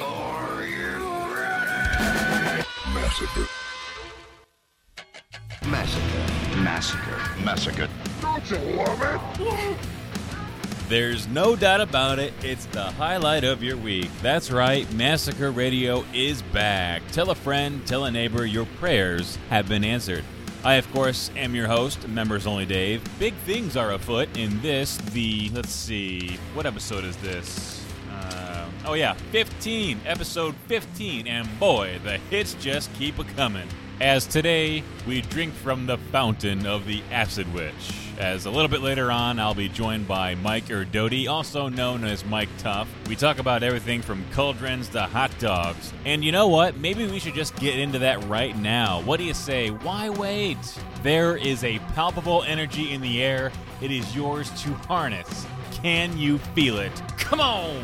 Are you ready? Massacre. Massacre. Massacre. Massacre. Don't you love it? There's no doubt about it, it's the highlight of your week. That's right, Massacre Radio is back. Tell a friend, tell a neighbor, your prayers have been answered. I, of course, am your host, Members Only Dave. Big things are afoot in this, the, let's see, what episode is this? Oh, yeah, 15, episode 15, and boy, the hits just keep a coming. As today, we drink from the fountain of the Acid Witch. As a little bit later on, I'll be joined by Mike Erdody, also known as Mike Tough. We talk about everything from cauldrons to hot dogs. And you know what? Maybe we should just get into that right now. What do you say? Why wait? There is a palpable energy in the air. It is yours to harness. Can you feel it? Come on!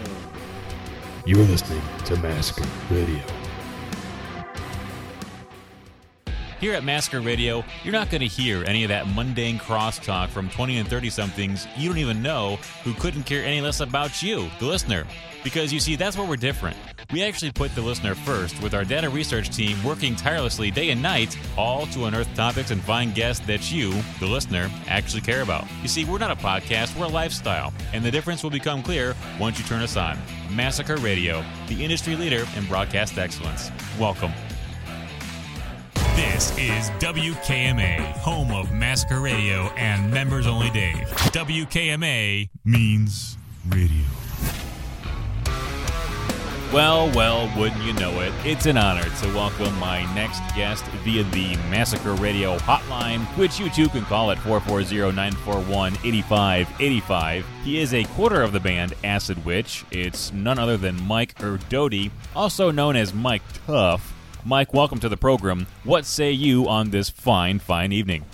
You're listening to Massacre Radio. Here at Massacre Radio, you're not going to hear any of that mundane crosstalk from 20 and 30 somethings you don't even know who couldn't care any less about you, the listener. Because you see, that's where we're different. We actually put the listener first with our data research team working tirelessly day and night, all to unearth topics and find guests that you, the listener, actually care about. You see, we're not a podcast, we're a lifestyle, and the difference will become clear once you turn us on. Massacre Radio, the industry leader in broadcast excellence. Welcome. This is WKMA, home of Massacre Radio and members only Dave. WKMA means radio. Well, well, wouldn't you know it? It's an honor to welcome my next guest via the Massacre Radio hotline, which you too can call at 440-941-8585. He is a quarter of the band Acid Witch. It's none other than Mike Erdody, also known as Mike Tough. Mike, welcome to the program. What say you on this fine, fine evening?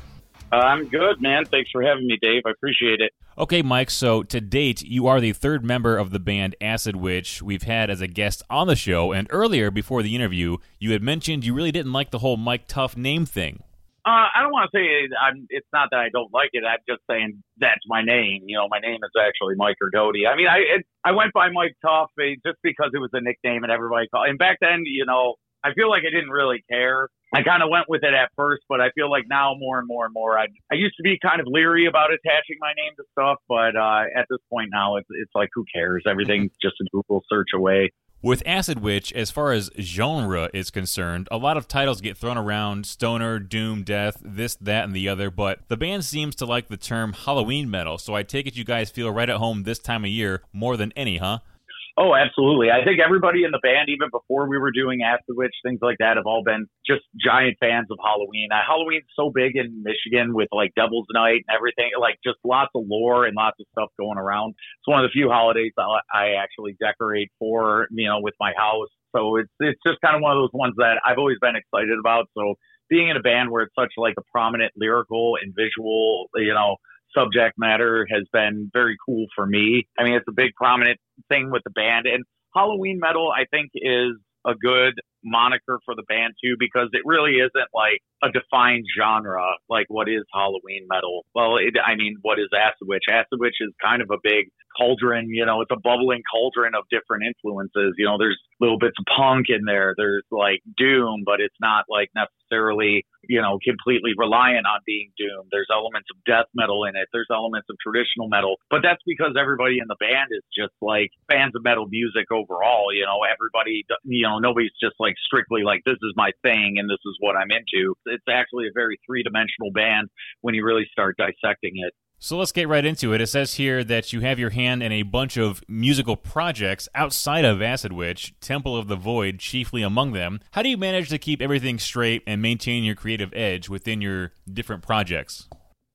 Uh, I'm good, man. Thanks for having me, Dave. I appreciate it. Okay, Mike, so to date, you are the third member of the band Acid Witch we've had as a guest on the show, and earlier, before the interview, you had mentioned you really didn't like the whole Mike Tough name thing. Uh, I don't want to say I'm, it's not that I don't like it. I'm just saying that's my name. You know, my name is actually Mike Erdody. I mean, I it, I went by Mike Tough just because it was a nickname and everybody called. And back then, you know, I feel like I didn't really care. I kind of went with it at first, but I feel like now more and more and more. I I used to be kind of leery about attaching my name to stuff, but uh, at this point now, it's it's like who cares? Everything's just a Google search away. With Acid Witch, as far as genre is concerned, a lot of titles get thrown around stoner, doom, death, this, that, and the other, but the band seems to like the term Halloween metal, so I take it you guys feel right at home this time of year more than any, huh? Oh, absolutely. I think everybody in the band, even before we were doing Acid Witch, things like that, have all been just giant fans of Halloween. Uh, Halloween's so big in Michigan with like Devil's Night and everything, like just lots of lore and lots of stuff going around. It's one of the few holidays I actually decorate for, you know, with my house. So it's it's just kind of one of those ones that I've always been excited about. So being in a band where it's such like a prominent lyrical and visual, you know, subject matter has been very cool for me. I mean, it's a big prominent thing with the band and Halloween metal, I think is a good moniker for the band too, because it really isn't like a defined genre like what is Halloween metal. Well, it, I mean, what is Acid Witch? Acid Witch is kind of a big cauldron, you know, it's a bubbling cauldron of different influences. You know, there's little bits of punk in there. There's like doom, but it's not like necessarily, you know, completely reliant on being doom. There's elements of death metal in it. There's elements of traditional metal, but that's because everybody in the band is just like fans of metal music overall. You know, everybody, you know, nobody's just like strictly like, this is my thing and this is what I'm into. It's actually a very three dimensional band when you really start dissecting it. So let's get right into it. It says here that you have your hand in a bunch of musical projects outside of Acid Witch, Temple of the Void chiefly among them. How do you manage to keep everything straight and maintain your creative edge within your different projects?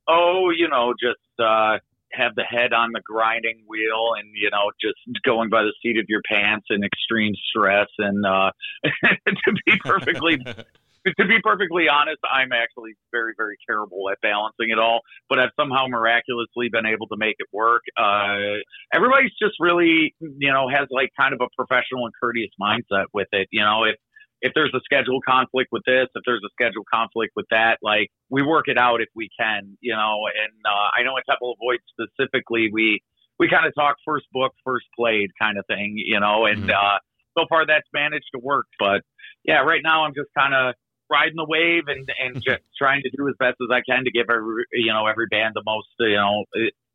Oh, you know, just uh, have the head on the grinding wheel and, you know, just going by the seat of your pants in extreme stress. And uh, to be perfectly to be perfectly honest, I'm actually very, very terrible at balancing it all, but I've somehow miraculously been able to make it work. Uh, everybody's just really, you know, has like kind of a professional and courteous mindset with it. You know, if, if there's a schedule conflict with this, if there's a schedule conflict with that, like we work it out if we can, you know, and, uh, I know in Temple of Void specifically, we, we kind of talk first book, first played kind of thing, you know, and, mm-hmm. uh, so far that's managed to work. But yeah, right now I'm just kind of riding the wave and and just trying to do as best as I can to give every you know every band the most you know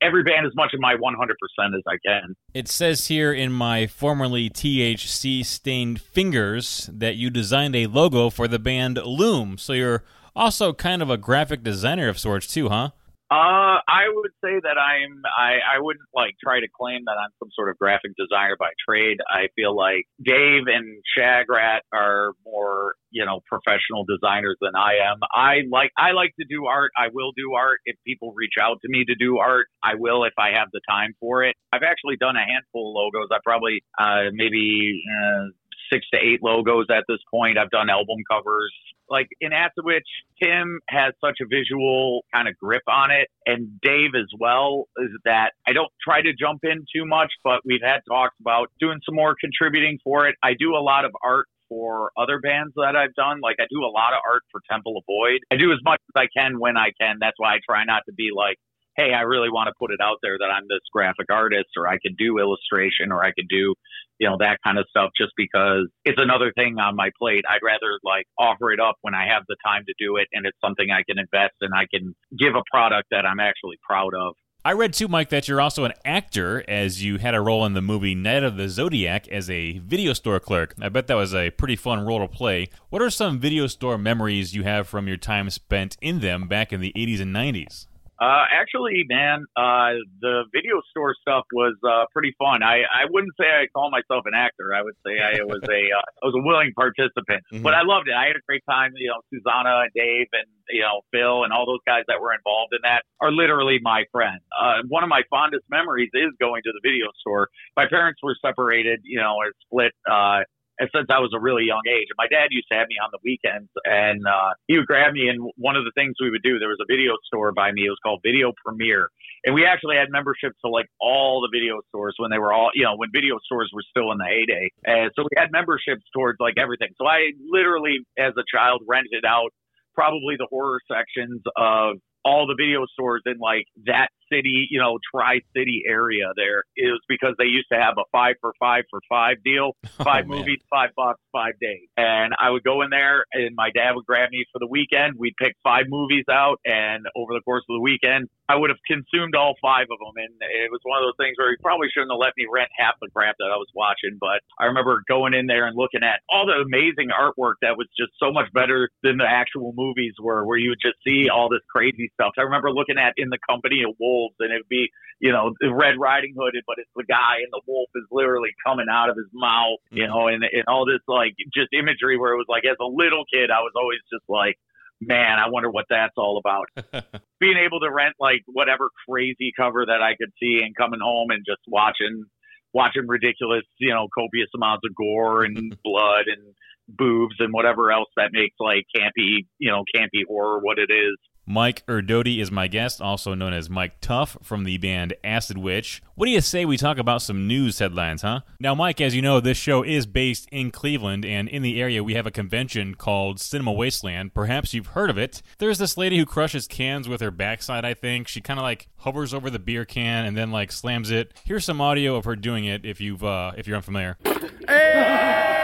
every band as much of my 100% as I can. It says here in my formerly THC stained fingers that you designed a logo for the band Loom. So you're also kind of a graphic designer of sorts too, huh? Uh, I would say that I'm. I I wouldn't like try to claim that I'm some sort of graphic designer by trade. I feel like Dave and Shagrat are more, you know, professional designers than I am. I like I like to do art. I will do art if people reach out to me to do art. I will if I have the time for it. I've actually done a handful of logos. I probably uh, maybe. Uh, six to eight logos at this point. I've done album covers, like in Acid Witch, Tim has such a visual kind of grip on it, and Dave as well. Is that I don't try to jump in too much, but we've had talks about doing some more contributing for it. I do a lot of art for other bands that I've done. Like I do a lot of art for Temple of Void. I do as much as I can when I can. That's why I try not to be like, hey, I really want to put it out there that I'm this graphic artist or I could do illustration or I could do you know, that kind of stuff just because it's another thing on my plate. I'd rather like offer it up when I have the time to do it and it's something I can invest and I can give a product that I'm actually proud of. I read too, Mike, that you're also an actor as you had a role in the movie Night of the Zodiac as a video store clerk. I bet that was a pretty fun role to play. What are some video store memories you have from your time spent in them back in the 80s and 90s? Uh, actually, man, uh, the video store stuff was uh, pretty fun. I, I wouldn't say I call myself an actor. I would say I was a uh, I was a willing participant, mm-hmm. but I loved it. I had a great time. You know, Susanna and Dave and you know Phil and all those guys that were involved in that are literally my friends. Uh, one of my fondest memories is going to the video store. My parents were separated, you know, split uh, and since I was a really young age. My dad used to have me on the weekends, and uh, he would grab me. And one of the things we would do, there was a video store by me. It was called Video Premiere, and we actually had memberships to like all the video stores when they were all, you know, when video stores were still in the heyday. And so we had memberships towards like everything. So I literally, as a child, rented out probably the horror sections of all the video stores in like that city, you know, Tri City area there is because they used to have a five for five for five deal, oh, five oh, movies, five bucks, five days. And I would go in there and my dad would grab me for the weekend. We'd pick five movies out. And over the course of the weekend, I would have consumed all five of them. And it was one of those things where he probably shouldn't have let me rent half the crap that I was watching. But I remember going in there and looking at all the amazing artwork that was just so much better than the actual movies were, where you would just see all this crazy stuff. I remember looking at In the Company of Wolves wolves, and it'd be you know Red Riding Hood, but it's the guy, and the wolf is literally coming out of his mouth, you mm-hmm. know, and and all this like just imagery where it was like as a little kid, I was always just like. Man, I wonder what that's all about. Being able to rent like whatever crazy cover that I could see and coming home and just watching watching ridiculous, you know, copious amounts of gore and blood and boobs and whatever else that makes like campy, you know, campy horror what it is. Mike Erdody is my guest, also known as Mike Tuff from the band Acid Witch. What do you say we talk about some news headlines, huh? Now, Mike, as you know, this show is based in Cleveland, and in the area we have a convention called Cinema Wasteland. Perhaps you've heard of it. There's this lady who crushes cans with her backside, I think. She kind of like hovers over the beer can and then like slams it. Here's some audio of her doing it if you've uh, if you're unfamiliar. Hey!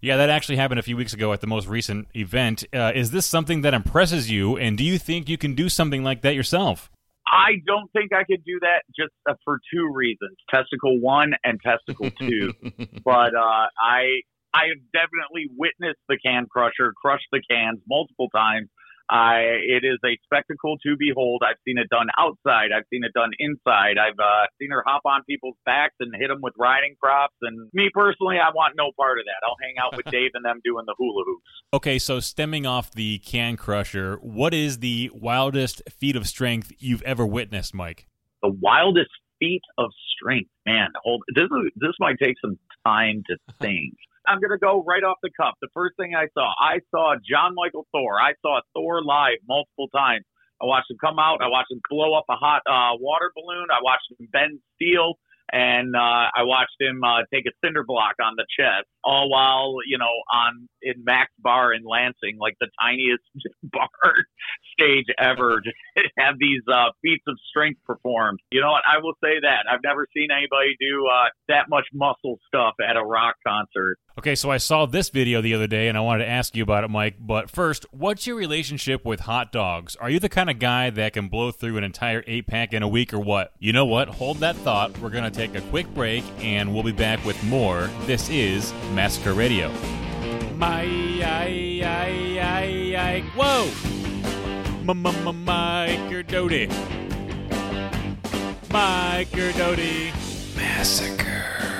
Yeah, that actually happened a few weeks ago at the most recent event. Uh, is this something that impresses you, and do you think you can do something like that yourself? I don't think I could do that just uh, for two reasons: testicle one and testicle two. but uh, I I have definitely witnessed the can crusher crush the cans multiple times I, it is a spectacle to behold. I've seen it done outside. I've seen it done inside. I've uh, seen her hop on people's backs and hit them with riding props. And me personally, I want no part of that. I'll hang out with Dave and them doing the hula hoops. Okay, so stemming off the can crusher, what is the wildest feat of strength you've ever witnessed, Mike? The wildest feat of strength, man. Hold this. Is, this might take some time to think. I'm going to go right off the cuff. The first thing I saw, I saw Jon Mikl Thor. I saw Thor live multiple times. I watched him come out. I watched him blow up a hot uh, water balloon. I watched him bend steel. And uh, I watched him uh, take a cinder block on the chest, all while you know on in Mac's Bar in Lansing, like the tiniest bar stage ever, to have these uh, feats of strength performed. You know what? I will say that I've never seen anybody do uh, that much muscle stuff at a rock concert. Okay, so I saw this video the other day and I wanted to ask you about it, Mike. But first, what's your relationship with hot dogs? Are you the kind of guy that can blow through an entire eight pack in a week or what? You know what? Hold that thought. We're to take a quick break and we'll be back with more. This is Massacre Radio. My, I, I, I, I, whoa! Mike Doty. Mike Doty. Massacre Radio.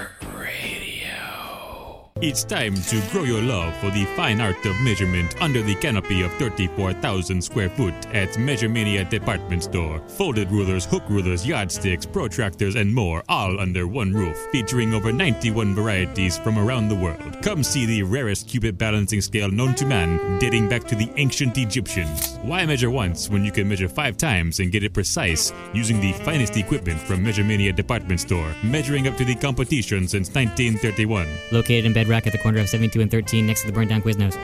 It's time to grow your love for the fine art of measurement under the canopy of 34,000 square foot at Measuremania Department Store. Folded rulers, hook rulers, yardsticks, protractors, and more, all under one roof, featuring over 91 varieties from around the world. Come see the rarest cubit balancing scale known to man, dating back to the ancient Egyptians. Why measure once when you can measure five times and get it precise using the finest equipment from Measuremania Department Store, measuring up to the competition since 1931. Located in Bedrock at the corner of 72 and 13 next to the burned down Quiznos.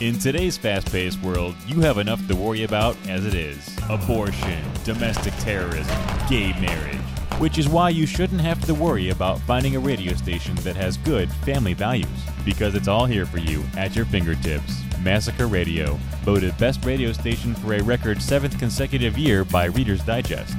In today's fast paced world, you have enough to worry about as it is abortion, domestic terrorism, gay marriage. Which is why you shouldn't have to worry about finding a radio station that has good family values. Because it's all here for you at your fingertips. Massacre Radio, voted best radio station for a record seventh consecutive year by Reader's Digest.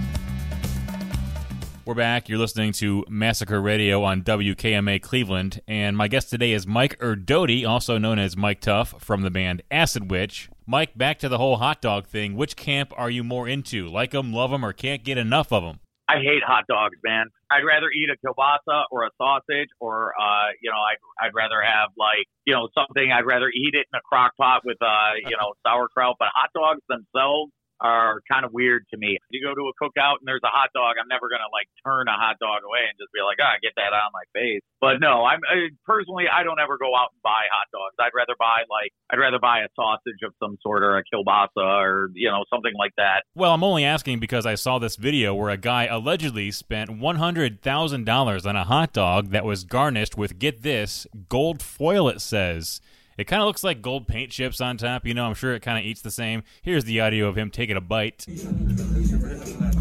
We're back. You're listening to Massacre Radio on WKMA Cleveland, and my guest today is Mike Erdody, also known as Mike Tough from the band Acid Witch. Mike, back to the whole hot dog thing. Which camp are you more into? Like them, love them, or can't get enough of them? I hate hot dogs, man. I'd rather eat a kielbasa or a sausage, or uh, you know, I'd I'd rather have like you know something. I'd rather eat it in a crock pot with uh, you know, sauerkraut. But hot dogs themselves are kind of weird to me. You go to a cookout and there's a hot dog, I'm never gonna like turn a hot dog away and just be like, ah, get that on my face. But no, I'm I, personally, I don't ever go out and buy hot dogs. I'd rather buy like I'd rather buy a sausage of some sort or a kielbasa or you know something like that. Well, I'm only asking because I saw this video where a guy allegedly spent $100,000 on a hot dog that was garnished with, get this, gold foil, it says. It kind of looks like gold paint chips on top. You know, I'm sure it kind of eats the same. Here's the audio of him taking a bite.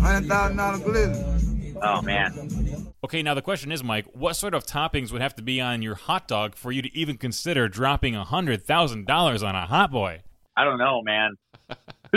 Hundred thousand dollar glizzy. Oh man. Okay, now the question is, Mike, what sort of toppings would have to be on your hot dog for you to even consider dropping $100,000 on a hot boy? I don't know, man.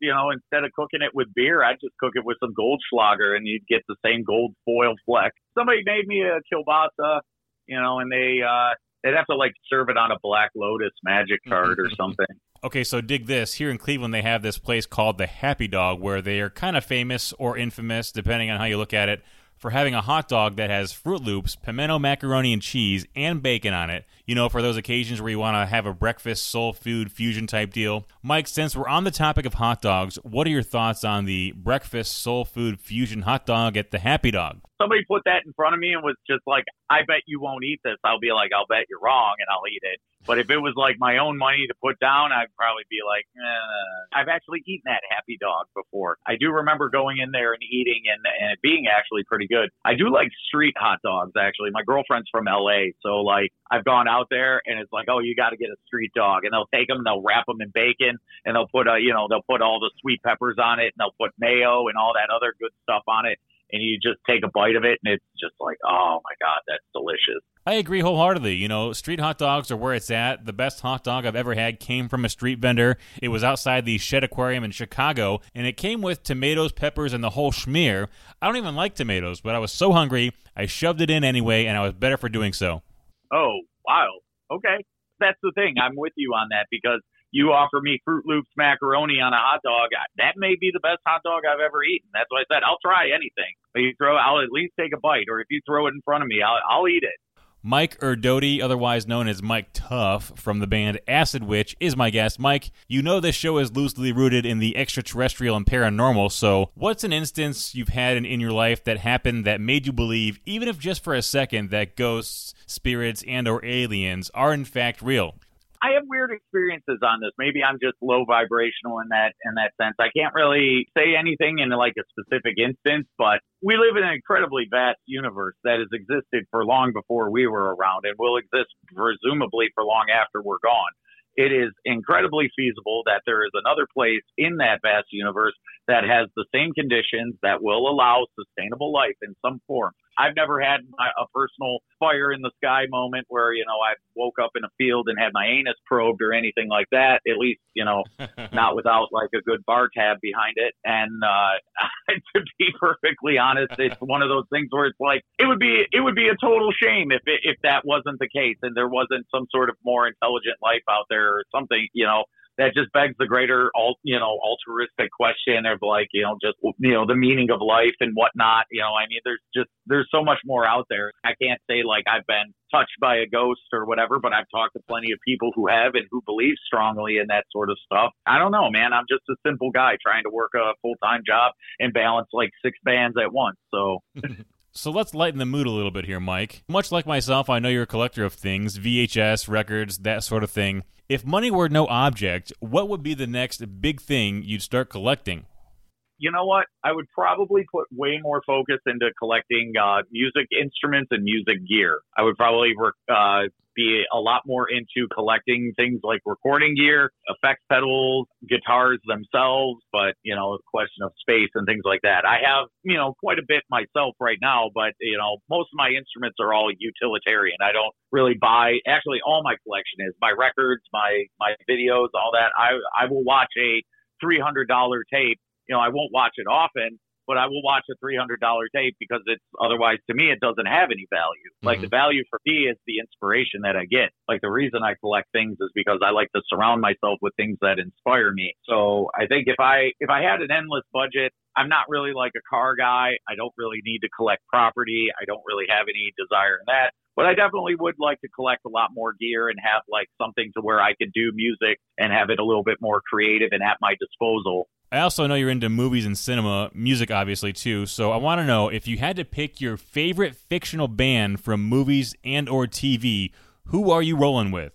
you know, instead of cooking it with beer, I'd just cook it with some Goldschlager and you'd get the same gold foil fleck. Somebody made me a kielbasa, you know, and they uh they'd have to like serve it on a black lotus magic mm-hmm. card or something. Okay, so dig this. Here in Cleveland, they have this place called the Happy Dog where they are kind of famous or infamous, depending on how you look at it, for having a hot dog that has Froot Loops, pimento macaroni and cheese, and bacon on it. You know, for those occasions where you want to have a breakfast soul food fusion type deal. Mike, since we're on the topic of hot dogs, what are your thoughts on the breakfast soul food fusion hot dog at the Happy Dog? Somebody put that in front of me and was just like, I bet you won't eat this. I'll be like, I'll bet you're wrong and I'll eat it. But if it was like my own money to put down, I'd probably be like, eh. I've actually eaten that Happy Dog before. I do remember going in there and eating and, and it being actually pretty good. I do like street hot dogs, actually. My girlfriend's from LA. So, like, I've gone out there and it's like, oh, you got to get a street dog. And they'll take them and they'll wrap them in bacon and they'll put, a, you know, they'll put all the sweet peppers on it and they'll put mayo and all that other good stuff on it. And you just take a bite of it and it's just like, oh my God, that's delicious. I agree wholeheartedly. You know, street hot dogs are where it's at. The best hot dog I've ever had came from a street vendor. It was outside the Shedd Aquarium in Chicago, and it came with tomatoes, peppers, and the whole schmear. I don't even like tomatoes, but I was so hungry, I shoved it in anyway, and I was better for doing so. Oh, wow. Okay. That's the thing. I'm with you on that because you offer me Froot Loops macaroni on a hot dog. That may be the best hot dog I've ever eaten. That's why I said I'll try anything. But you throw, I'll at least take a bite, or if you throw it in front of me, I'll, I'll eat it. Mike Erdody, otherwise known as Mike Tuff from the band Acid Witch, is my guest. Mike, you know this show is loosely rooted in the extraterrestrial and paranormal, so what's an instance you've had in, in your life that happened that made you believe, even if just for a second, that ghosts, spirits, and or aliens are in fact real? I have weird experiences on this. Maybe I'm just low vibrational in that in that sense. I can't really say anything in like a specific instance, but we live in an incredibly vast universe that has existed for long before we were around and will exist presumably for long after we're gone it is incredibly feasible that there is another place in that vast universe that has the same conditions that will allow sustainable life in some form. I've never had a personal fire in the sky moment where, you know, I woke up in a field and had my anus probed or anything like that. At least, you know, not without like a good bar tab behind it. And, uh, to be perfectly honest, it's one of those things where it's like, it would be, it would be a total shame if, it, if that wasn't the case and there wasn't some sort of more intelligent life out there or something, you know, that just begs the greater, you know, altruistic question of like, you know, just, you know, the meaning of life and whatnot. You know, I mean, there's just, there's so much more out there. I can't say like I've been touched by a ghost or whatever, but I've talked to plenty of people who have and who believe strongly in that sort of stuff. I don't know, man. I'm just a simple guy trying to work a full time job and balance like six bands at once. So. So let's lighten the mood a little bit here, Mike. Much like myself, I know you're a collector of things, VHS, records, that sort of thing. If money were no object, what would be the next big thing you'd start collecting? You know what? I would probably put way more focus into collecting uh, music instruments and music gear. I would probably uh, be a lot more into collecting things like recording gear, effects pedals, guitars themselves, but, you know, a question of space and things like that. I have, you know, quite a bit myself right now, but, you know, most of my instruments are all utilitarian. I don't really buy, actually, all my collection is my records, my, my videos, all that. I, I will watch a $300 tape. You know, I won't watch it often, but I will watch a $300 tape because it's otherwise to me, it doesn't have any value. Mm-hmm. Like the value for me is the inspiration that I get. Like the reason I collect things is because I like to surround myself with things that inspire me. So I think if I, if I had an endless budget, I'm not really like a car guy. I don't really need to collect property. I don't really have any desire in that. But I definitely would like to collect a lot more gear and have like something to where I could do music and have it a little bit more creative and at my disposal I also know you're into movies and cinema, music obviously too. So I want to know if you had to pick your favorite fictional band from movies and or TV, who are you rolling with?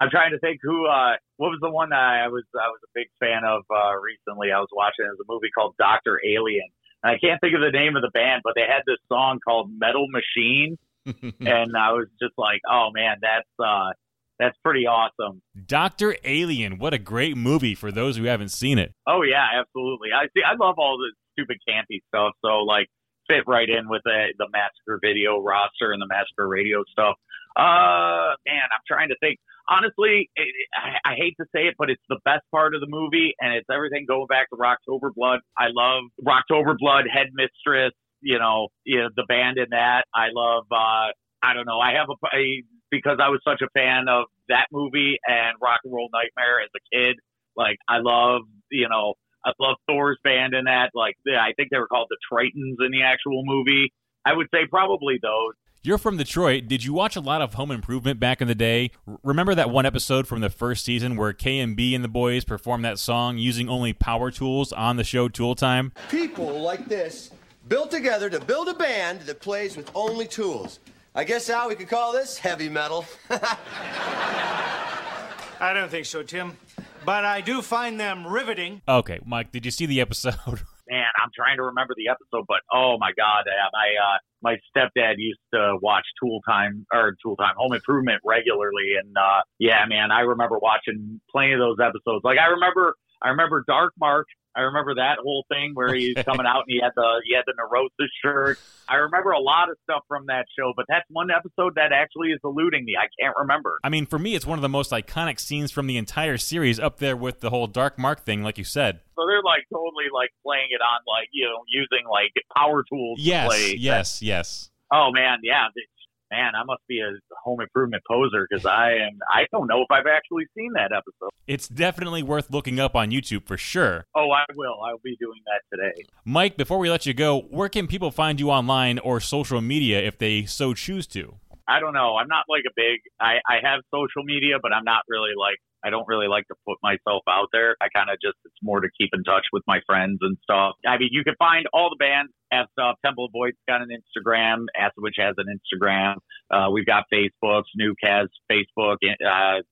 I'm trying to think who. Uh, what was the one that I was I was a big fan of uh, recently? I was watching. It was a movie called Doctor Alien. And I can't think of the name of the band, but they had this song called Metal Machine, and I was just like, oh man, that's uh, that's pretty awesome. Doctor Alien, what a great movie for those who haven't seen it. Oh yeah, absolutely. I see. I love all the stupid campy stuff. So like, fit right in with the the Massacre video roster and the Massacre radio stuff. Uh, man, I'm trying to think. Honestly, it, I, I hate to say it, but it's the best part of the movie, and it's everything going back to Rocktober Blood. I love Rocktober Blood, Headmistress. You know, you know the band in that. I love. uh I don't know. I have a, a because I was such a fan of that movie and Rock and Roll Nightmare as a kid. Like I love, you know, I love Thor's band in that. Like I think they were called the Tritons in the actual movie. I would say probably those. You're from Detroit. Did you watch a lot of Home Improvement back in the day? Remember that one episode from the first season where K&B and the boys performed that song using only power tools on the show Tool Time? People like this built together to build a band that plays with only tools. I guess, Al, we could call this heavy metal. I don't think so, Tim. But I do find them riveting. Okay, Mike, did you see the episode? Man, I'm trying to remember the episode, but oh my god, my uh, my stepdad used to watch Tool Time or Tool Time Home Improvement regularly, and uh, yeah, man, I remember watching plenty of those episodes. Like I remember, I remember Dark Mark I remember that whole thing where he's coming out and he had the he had the neurosis shirt. I remember a lot of stuff from that show, but that's one episode that actually is eluding me. I can't remember. I mean, for me, it's one of the most iconic scenes from the entire series, up there with the whole Dark Mark thing, like you said. So they're like totally like playing it on like you know using like power tools. Yes, yes, yes. Oh man, yeah man, I must be a home improvement poser because I am. I don't know if I've actually seen that episode. It's definitely worth looking up on YouTube for sure. Oh, I will. I'll be doing that today. Mike, before we let you go, where can people find you online or social media if they so choose to? I don't know. I'm not like a big. I I have social media, but I'm not really like I don't really like to put myself out there. I kind of just, it's more to keep in touch with my friends and stuff. I mean, you can find all the bands have stuff. Temple of Void's got an Instagram. Acid Witch has an Instagram. Uh, we've got Facebook. Nuke has Facebook. Uh,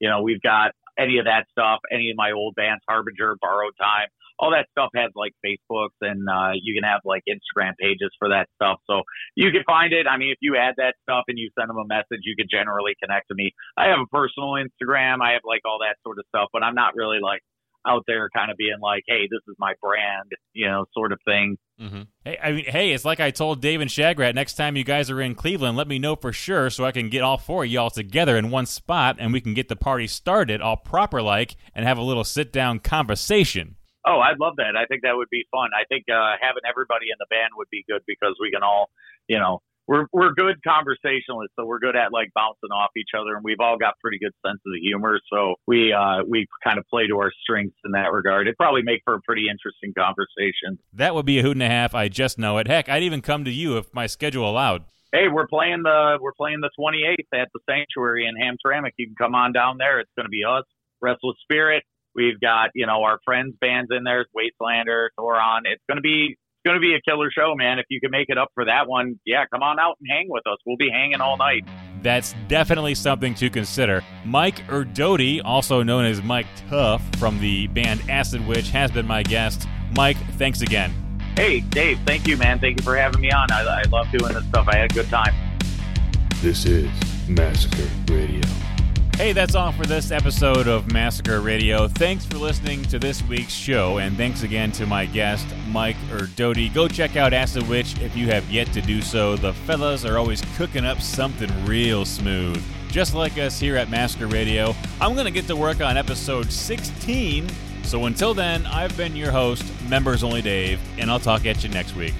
You know, we've got any of that stuff, any of my old bands, Harbinger, Borrowed Time, all that stuff has like Facebooks and uh, you can have like Instagram pages for that stuff. So you can find it. I mean, if you add that stuff and you send them a message, you can generally connect to me. I have a personal Instagram. I have like all that sort of stuff, but I'm not really like out there kind of being like, hey, this is my brand, you know, sort of thing. Mm-hmm. Hey, I mean, hey, it's like I told Dave and Shagrat. Next time you guys are in Cleveland, let me know for sure so I can get all four of y'all together in one spot and we can get the party started all proper like and have a little sit down conversation. Oh, I'd love that. I think that would be fun. I think uh, having everybody in the band would be good because we can all, you know, we're we're good conversationalists, so we're good at like bouncing off each other, and we've all got pretty good sense of the humor. So we uh, we kind of play to our strengths in that regard. It'd probably make for a pretty interesting conversation. That would be a hoot and a half. I just know it. Heck, I'd even come to you if my schedule allowed. Hey, we're playing the we're playing the 28th at the Sanctuary in Hamtramck. You can come on down there. It's going to be us, Restless Spirit. We've got you know our friends bands in there, Wastelander, Thoron. It's going to be it's going to be a killer show, man. If you can make it up for that one, yeah, come on out and hang with us. We'll be hanging all night. That's definitely something to consider. Mike Erdody, also known as Mike Tuff from the band Acid Witch, has been my guest. Mike, thanks again. Hey, Dave, thank you, man. Thank you for having me on. I, I love doing this stuff. I had a good time. This is Massacre Radio. Hey, that's all for this episode of Massacre Radio. Thanks for listening to this week's show, and thanks again to my guest, Mike Erdody. Go check out Acid Witch if you have yet to do so. The fellas are always cooking up something real smooth. Just like us here at Massacre Radio, I'm going to get to work on episode 16. So until then, I've been your host, Members Only Dave, and I'll talk at you next week.